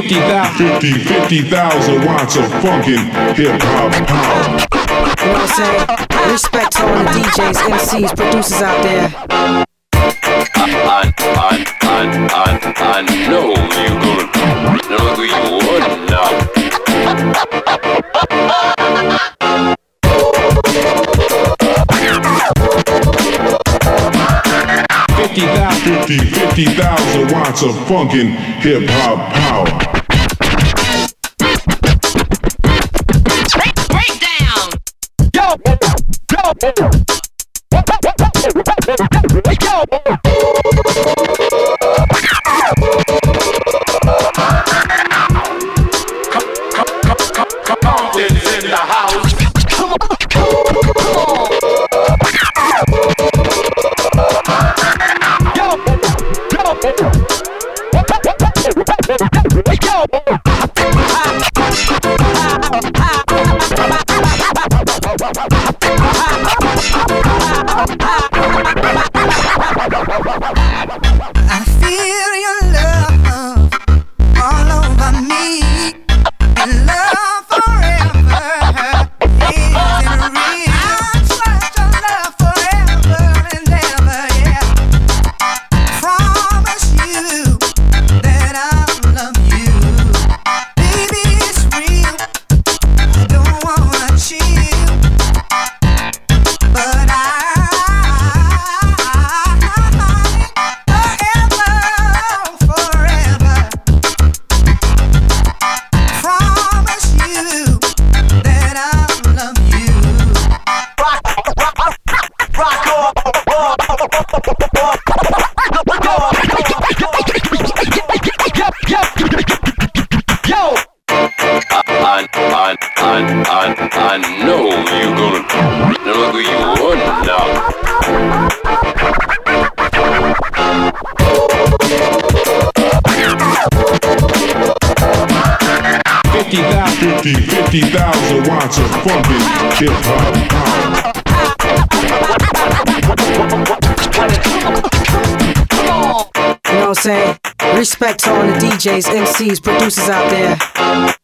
50,000 50, 50,000 watts of funkin' hip hop power. You know what I'm saying? Respect to all the DJs, MCs, producers out there. I, I, I, I, I know you gonna know who you would now. Fifty thousand, 50, 50,000 watts of funkin' hip hop power. Compton's in the I, I, I, I know you gonna know who you would now. Fifty thousand, 50, 50,000 watts of funkin' hip hop power. You know what I'm saying? Respect to all the DJs, MCs, producers out there.